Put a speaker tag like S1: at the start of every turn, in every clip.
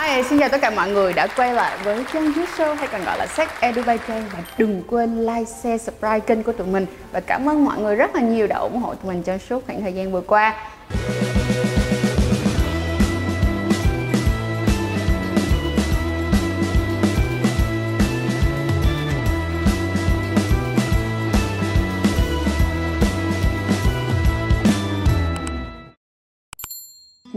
S1: Hi, xin chào tất cả mọi người đã quay lại với Trang Youth Show hay còn gọi là Sex Education và đừng quên like, share, subscribe kênh của tụi mình và cảm ơn mọi người rất là nhiều đã ủng hộ tụi mình trong suốt khoảng thời gian vừa qua.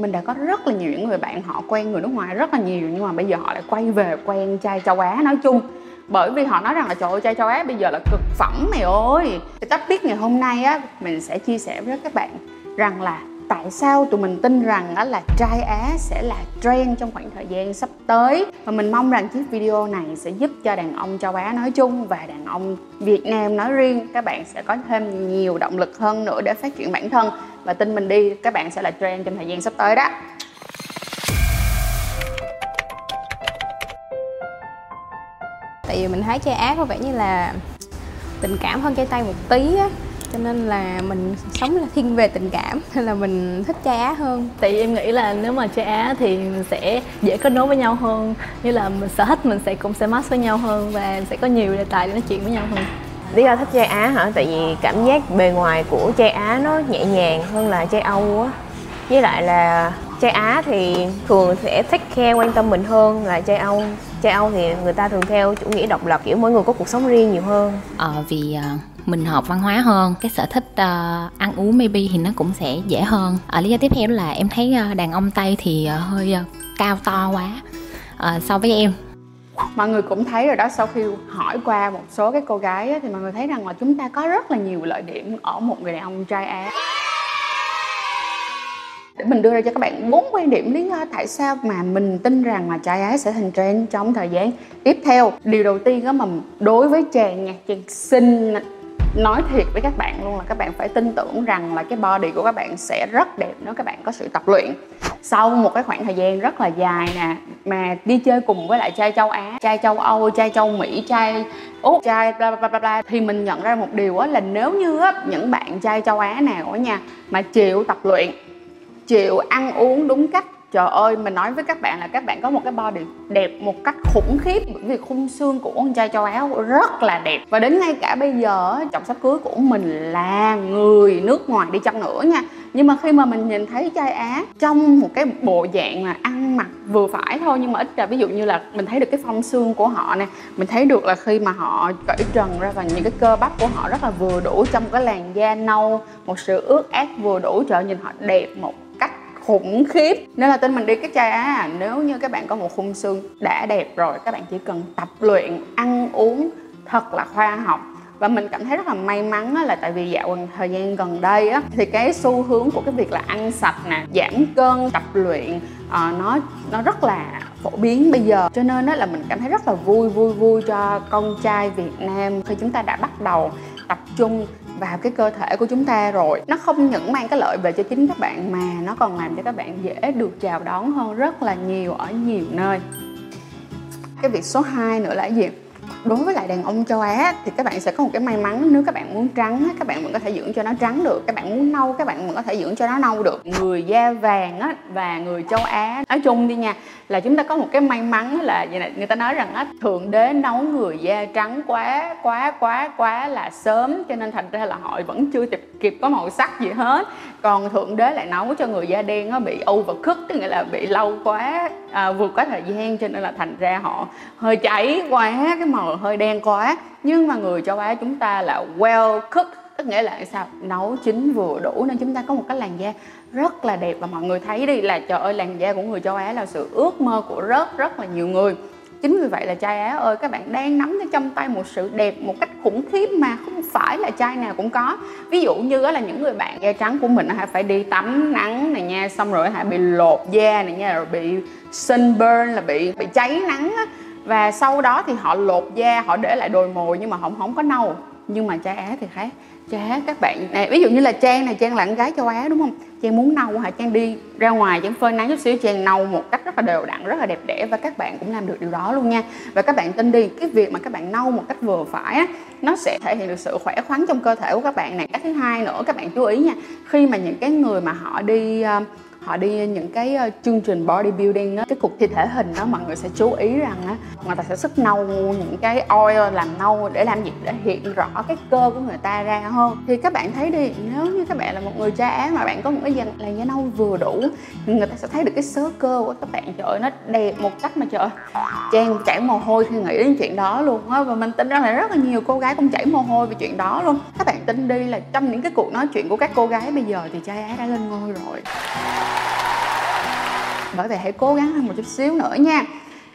S1: Mình đã có rất là nhiều những người bạn họ quen người nước ngoài rất là nhiều, nhưng mà bây giờ họ lại quay về quen trai châu Á nói chung. Bởi vì họ nói rằng là, trời ơi, trai châu Á bây giờ là cực phẩm mày ơi! Thì tách biết ngày hôm nay á, mình sẽ chia sẻ với các bạn rằng là tại sao tụi mình tin rằng á là trai Á sẽ là trend trong khoảng thời gian sắp tới. Và mình mong rằng chiếc video này sẽ giúp cho đàn ông châu Á nói chung và đàn ông Việt Nam nói riêng, các bạn sẽ có thêm nhiều động lực hơn nữa để phát triển bản thân và tin mình đi các bạn sẽ là trend trong thời gian sắp tới đó.
S2: Tại vì mình thấy trai Á có vẻ như là tình cảm hơn trai Tây một tí á. Cho nên là mình sống là thiên về tình cảm nên là mình thích trai Á hơn.
S3: Tại vì em nghĩ là nếu mà trai Á thì mình sẽ dễ kết nối với nhau hơn. Như là mình sở thích mình sẽ cũng sẽ match với nhau hơn và sẽ có nhiều đề tài để nói chuyện với nhau hơn
S4: lý do thích chai Á hả? Tại vì cảm giác bề ngoài của chai Á nó nhẹ nhàng hơn là chai Âu á. Với lại là chai Á thì thường sẽ thích care quan tâm mình hơn là chai Âu. Chai Âu thì người ta thường theo chủ nghĩa độc lập kiểu mỗi người có cuộc sống riêng nhiều hơn.
S5: Ờ vì à, mình hợp văn hóa hơn cái sở thích uh, ăn uống maybe thì nó cũng sẽ dễ hơn. Ở lý do tiếp theo là em thấy uh, đàn ông tây thì uh, hơi uh, cao to quá. Uh, so với em
S1: mọi người cũng thấy rồi đó sau khi hỏi qua một số cái cô gái á, thì mọi người thấy rằng là chúng ta có rất là nhiều lợi điểm ở một người đàn ông trai Á để mình đưa ra cho các bạn bốn quan điểm lý do tại sao mà mình tin rằng là trai Á sẽ thành trend trong thời gian tiếp theo. Điều đầu tiên đó mà đối với chàng nha chàng xinh nói thiệt với các bạn luôn là các bạn phải tin tưởng rằng là cái body của các bạn sẽ rất đẹp nếu các bạn có sự tập luyện sau một cái khoảng thời gian rất là dài nè mà đi chơi cùng với lại trai châu Á, trai châu Âu, trai châu Mỹ, trai Úc, trai bla bla bla bla thì mình nhận ra một điều á là nếu như á những bạn trai châu Á nào á nha mà chịu tập luyện, chịu ăn uống đúng cách trời ơi, mình nói với các bạn là các bạn có một cái body đẹp một cách khủng khiếp. Bởi vì khung xương của con trai châu Á rất là đẹp. Và đến ngay cả bây giờ chồng sắp cưới của mình là người nước ngoài đi chăng nữa nha. Nhưng mà khi mà mình nhìn thấy trai Á trong một cái bộ dạng mà ăn mặc vừa phải thôi, nhưng mà ít ra ví dụ như là mình thấy được cái phong xương của họ nè, mình thấy được là khi mà họ cởi trần ra và những cái cơ bắp của họ rất là vừa đủ trong cái làn da nâu, một sự ướt át vừa đủ cho nhìn họ đẹp một khủng khiếp. Nên là tin mình đi, cái chai á nếu như các bạn có một khung xương đã đẹp rồi, các bạn chỉ cần tập luyện, ăn uống thật là khoa học. Và mình cảm thấy rất là may mắn là tại vì dạo thời gian gần đây á, thì cái xu hướng của cái việc là ăn sạch nè, giảm cân, tập luyện ờ, nó nó rất là phổ biến bây giờ. Cho nên đó là mình cảm thấy rất là vui vui vui cho con trai Việt Nam khi chúng ta đã bắt đầu tập trung vào cái cơ thể của chúng ta rồi. Nó không những mang cái lợi về cho chính các bạn mà nó còn làm cho các bạn dễ được chào đón hơn rất là nhiều ở nhiều nơi. Cái việc số 2 nữa là gì? Đối với lại đàn ông châu Á thì các bạn sẽ có một cái may mắn nếu các bạn muốn trắng các bạn vẫn có thể dưỡng cho nó trắng được các bạn muốn nâu các bạn vẫn có thể dưỡng cho nó nâu được. Người da vàng á và người châu Á nói chung đi nha là chúng ta có một cái may mắn là vậy này, người ta nói rằng á thượng đế nấu người da trắng quá quá quá quá là sớm cho nên thành ra là họ vẫn chưa kịp kịp có màu sắc gì hết. Còn thượng đế lại nấu cho người da đen nó bị âu và khức tức nghĩa là bị lâu quá à, vượt quá thời gian cho nên là thành ra họ hơi cháy quá cái màu hơi đen quá. Nhưng mà người châu Á chúng ta là well cooked, tức nghĩa là sao? Nấu chín vừa đủ, nên chúng ta có một cái làn da rất là đẹp. Và mọi người thấy đi là, trời ơi, làn da của người châu Á là sự ước mơ của rất rất là nhiều người. Chính vì vậy là trai Á ơi, các bạn đang nắm trong tay một sự đẹp, một cách khủng khiếp mà không phải là trai nào cũng có. Ví dụ như là những người bạn da trắng của mình phải đi tắm nắng này nha, xong rồi hãy bị lột da này nha, rồi bị sunburn, là bị bị cháy nắng á và sau đó thì họ lột da họ để lại đồi mồi nhưng mà họ không có nâu. Nhưng mà trai Á thì khác. Trai Á các bạn này ví dụ như là Trang này Trang là con gái châu Á đúng không? Trang muốn nâu hả? Trang đi ra ngoài Trang phơi nắng chút xíu Trang nâu một cách rất là đều đặn rất là đẹp đẽ và các bạn cũng làm được điều đó luôn nha. Và các bạn tin đi cái việc mà các bạn nâu một cách vừa phải á nó sẽ thể hiện được sự khỏe khoắn trong cơ thể của các bạn này. Cái thứ hai nữa các bạn chú ý nha khi mà những cái người mà họ đi uh, họ đi những cái ờ, chương trình bodybuilding á cái cuộc thi thể hình đó mọi người sẽ chú ý rằng á người ta sẽ sức nâu những cái oil làm nâu để làm gì? Để hiện rõ cái cơ của người ta ra hơn. Thì các bạn thấy đi nếu như các bạn là một người da á mà bạn có một cái làn, làn da nâu vừa đủ thì người ta sẽ thấy được cái sớ cơ của các bạn. Trời ơi nó đẹp một cách mà trời trang chảy mồ hôi khi nghĩ đến chuyện đó luôn á. Và mình tin rằng là rất là nhiều cô gái cũng chảy mồ hôi về chuyện đó luôn. Các bạn tin đi là trong những cái cuộc nói chuyện của các cô gái bây giờ thì trai á đã lên ngôi rồi. Bởi vậy hãy cố gắng hơn một chút xíu nữa nha.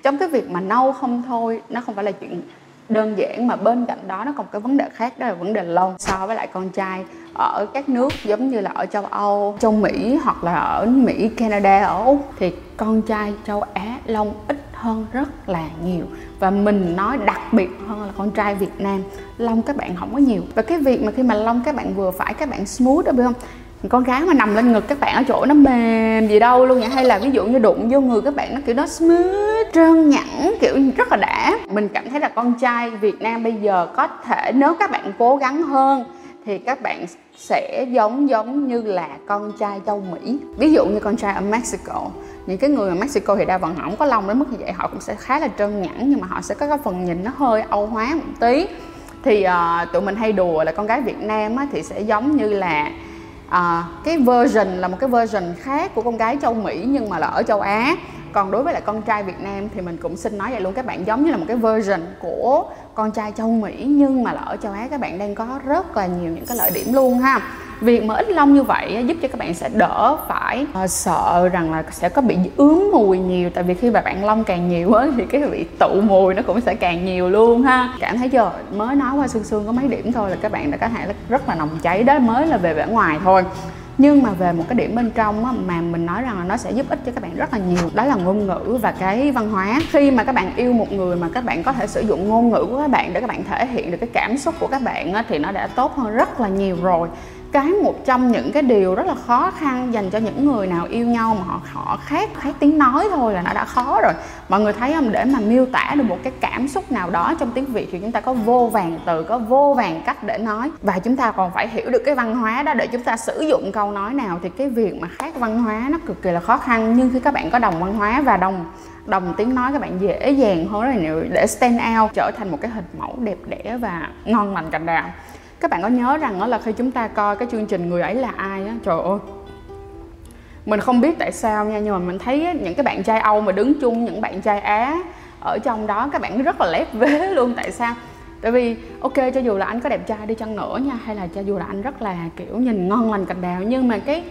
S1: Trong cái việc mà nâu không thôi nó không phải là chuyện đơn giản mà bên cạnh đó nó còn cái vấn đề khác đó là vấn đề lông so với lại con trai ở các nước giống như là ở châu Âu, châu Mỹ hoặc là ở Mỹ, Canada, ở Úc. Thì con trai châu Á lông ít hơn rất là nhiều. Và mình nói đặc biệt hơn là con trai Việt Nam lông các bạn không có nhiều. Và cái việc mà khi mà lông các bạn vừa phải các bạn smooth đó, biết không? Con gái mà nằm lên ngực các bạn ở chỗ nó mềm gì đâu luôn vậy hay là ví dụ như đụng vô người các bạn nó kiểu nó smooth, trơn nhẵn, kiểu rất là đã. Mình cảm thấy là con trai Việt Nam bây giờ có thể nếu các bạn cố gắng hơn thì các bạn sẽ giống giống như là con trai châu Mỹ. Ví dụ như con trai ở Mexico. Những cái người ở Mexico thì đa phần họ không có lông đến mức như vậy. Họ cũng sẽ khá là trơn nhẵn nhưng mà họ sẽ có cái phần nhìn nó hơi âu hóa một tí. Thì uh, tụi mình hay đùa là con gái Việt Nam á, thì sẽ giống như là uh, cái version là một cái version khác của con gái châu Mỹ nhưng mà là ở châu Á còn đối với lại con trai Việt Nam thì mình cũng xin nói vậy luôn các bạn giống như là một cái version của con trai châu Mỹ nhưng mà là ở châu Á các bạn đang có rất là nhiều những cái lợi điểm luôn ha. Việc mà ít lông như vậy giúp cho các bạn sẽ đỡ phải uh, sợ rằng là sẽ có bị ướm mùi nhiều. Tại vì khi mà bạn lông càng nhiều á thì cái bị tụ mùi nó cũng sẽ càng nhiều luôn ha. Cảm thấy chưa? Mới nói qua xương xương có mấy điểm thôi là các bạn đã có thể rất là nồng cháy đó mới là về vẻ ngoài thôi nhưng mà về một cái điểm bên trong á, mà mình nói rằng là nó sẽ giúp ích cho các bạn rất là nhiều đó là ngôn ngữ và cái văn hóa. Khi mà các bạn yêu một người mà các bạn có thể sử dụng ngôn ngữ của các bạn để các bạn thể hiện được cái cảm xúc của các bạn á, thì nó đã tốt hơn rất là nhiều rồi cái một trong những cái điều rất là khó khăn dành cho những người nào yêu nhau mà họ họ khác khác tiếng nói thôi là nó đã khó rồi. Mọi người thấy không? Để mà miêu tả được một cái cảm xúc nào đó trong tiếng việt thì chúng ta có vô vàng từ, có vô vàng cách để nói. Và chúng ta còn phải hiểu được cái văn hóa đó để chúng ta sử dụng câu nói nào thì cái việc mà khác văn hóa nó cực kỳ là khó khăn. Nhưng khi các bạn có đồng văn hóa và đồng đồng tiếng nói, các bạn dễ dàng hơn rất là nhiều để stand out, trở thành một cái hình mẫu đẹp đẽ và ngon lành cành đào các bạn có nhớ rằng đó là khi chúng ta coi cái chương trình người ấy là ai á? Trời ơi. Mình không biết tại sao nha, nhưng mà mình thấy những cái bạn trai âu mà đứng chung, những bạn trai á ở trong đó, các bạn rất là lép vế luôn, tại sao? Tại vì, ok, cho dù là anh có đẹp trai đi chăng nữa nha, hay là cho dù là anh rất là, kiểu, nhìn ngon lành cành đào, nhưng mà cái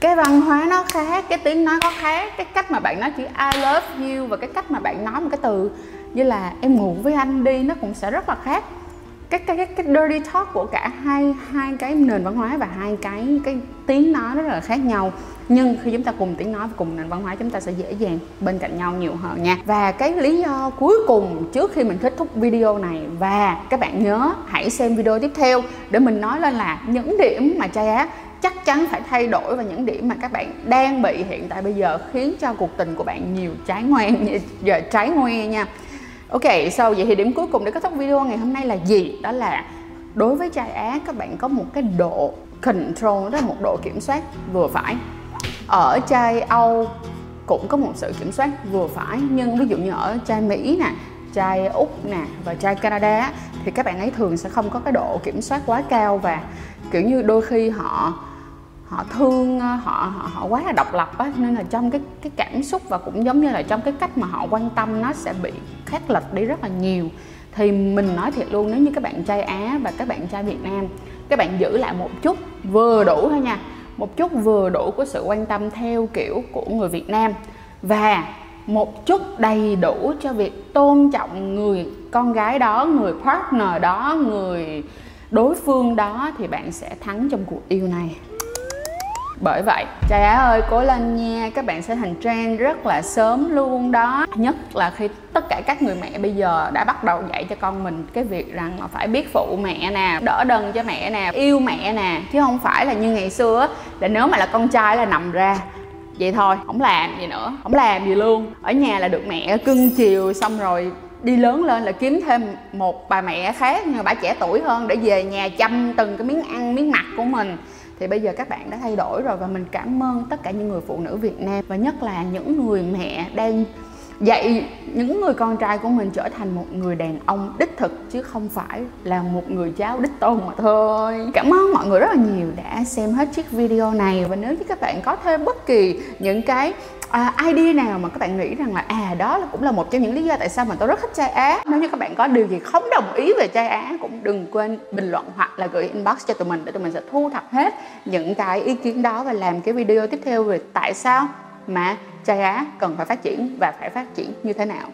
S1: cái văn hóa nó khác, cái tiếng nói có khác, cái cách mà bạn nói chữ I love you và cái cách mà bạn nói một cái từ như là em ngủ với anh đi nó cũng sẽ rất là khác cái cái cái, cái dirty talk của cả hai hai cái nền văn hóa và hai cái cái tiếng nói rất là khác nhau. Nhưng khi chúng ta cùng tiếng nói và cùng nền văn hóa chúng ta sẽ dễ dàng bên cạnh nhau nhiều hơn nha. Và cái lý do cuối cùng trước khi mình kết thúc video này và các bạn nhớ hãy xem video tiếp theo để mình nói lên là những điểm mà trai á chắc chắn phải thay đổi và những điểm mà các bạn đang bị hiện tại bây giờ khiến cho cuộc tình của bạn nhiều trái ngoan giờ trái ngoe nha. Ok, sau vậy thì điểm cuối cùng để kết thúc video ngày hôm nay là gì? Đó là đối với trai Á các bạn có một cái độ control, đó là một độ kiểm soát vừa phải. Ở trai Âu cũng có một sự kiểm soát vừa phải nhưng ví dụ như ở trai Mỹ nè, trai Úc nè và trai Canada thì các bạn ấy thường sẽ không có cái độ kiểm soát quá cao và kiểu như đôi khi họ họ thương ờ, họ họ, họ quá là độc lập á nên là trong cái cái cảm xúc và cũng giống như là trong cái cách mà họ quan tâm nó sẽ bị khác lệch đi rất là nhiều. Thì mình nói thiệt luôn nếu như các bạn trai Á và các bạn trai Việt Nam các bạn giữ lại một chút vừa đủ thôi nha một chút vừa đủ của sự quan tâm theo kiểu của người Việt Nam và một chút đầy đủ cho việc tôn trọng người con gái đó người partner đó người đối phương đó thì bạn sẽ thắng trong cuộc yêu này bởi vậy trai á ơi, cố lên nha, các bạn sẽ thành trend rất là sớm luôn đó. Nhất là khi tất cả các người mẹ bây giờ đã bắt đầu dạy cho con mình cái việc rằng là phải biết phụ mẹ nè, đỡ đần cho mẹ nè, yêu mẹ nè. Chứ không phải là như ngày xưa là nếu mà là con trai là nằm ra, vậy thôi, không làm gì nữa, không làm gì luôn. Ở nhà là được mẹ cưng chiều xong rồi đi lớn lên là kiếm thêm một bà mẹ khác nhưng bà trẻ tuổi hơn để về nhà chăm từng cái miếng ăn, miếng mặt của mình thì bây giờ các bạn đã thay đổi rồi và mình cảm ơn tất cả những người phụ nữ Việt Nam và nhất là những người mẹ đang dạy những người con trai của mình trở thành một người đàn ông đích thực chứ không phải là một người cháu đích tôn mà thôi. Cảm ơn mọi người rất là nhiều đã xem hết chiếc video này. Và nếu như các bạn có thêm bất kỳ những cái à, idea nào mà các bạn nghĩ rằng là à đó là cũng là một trong những lý do tại sao mà tôi rất thích trai Á nếu như các bạn có điều gì không đồng ý về trai Á cũng đừng quên bình luận hoặc là gửi inbox cho tụi mình để tụi mình sẽ thu thập hết những cái ý kiến đó và làm cái video tiếp theo về tại sao mà trai Á cần phải phát triển và phải phát triển như thế nào.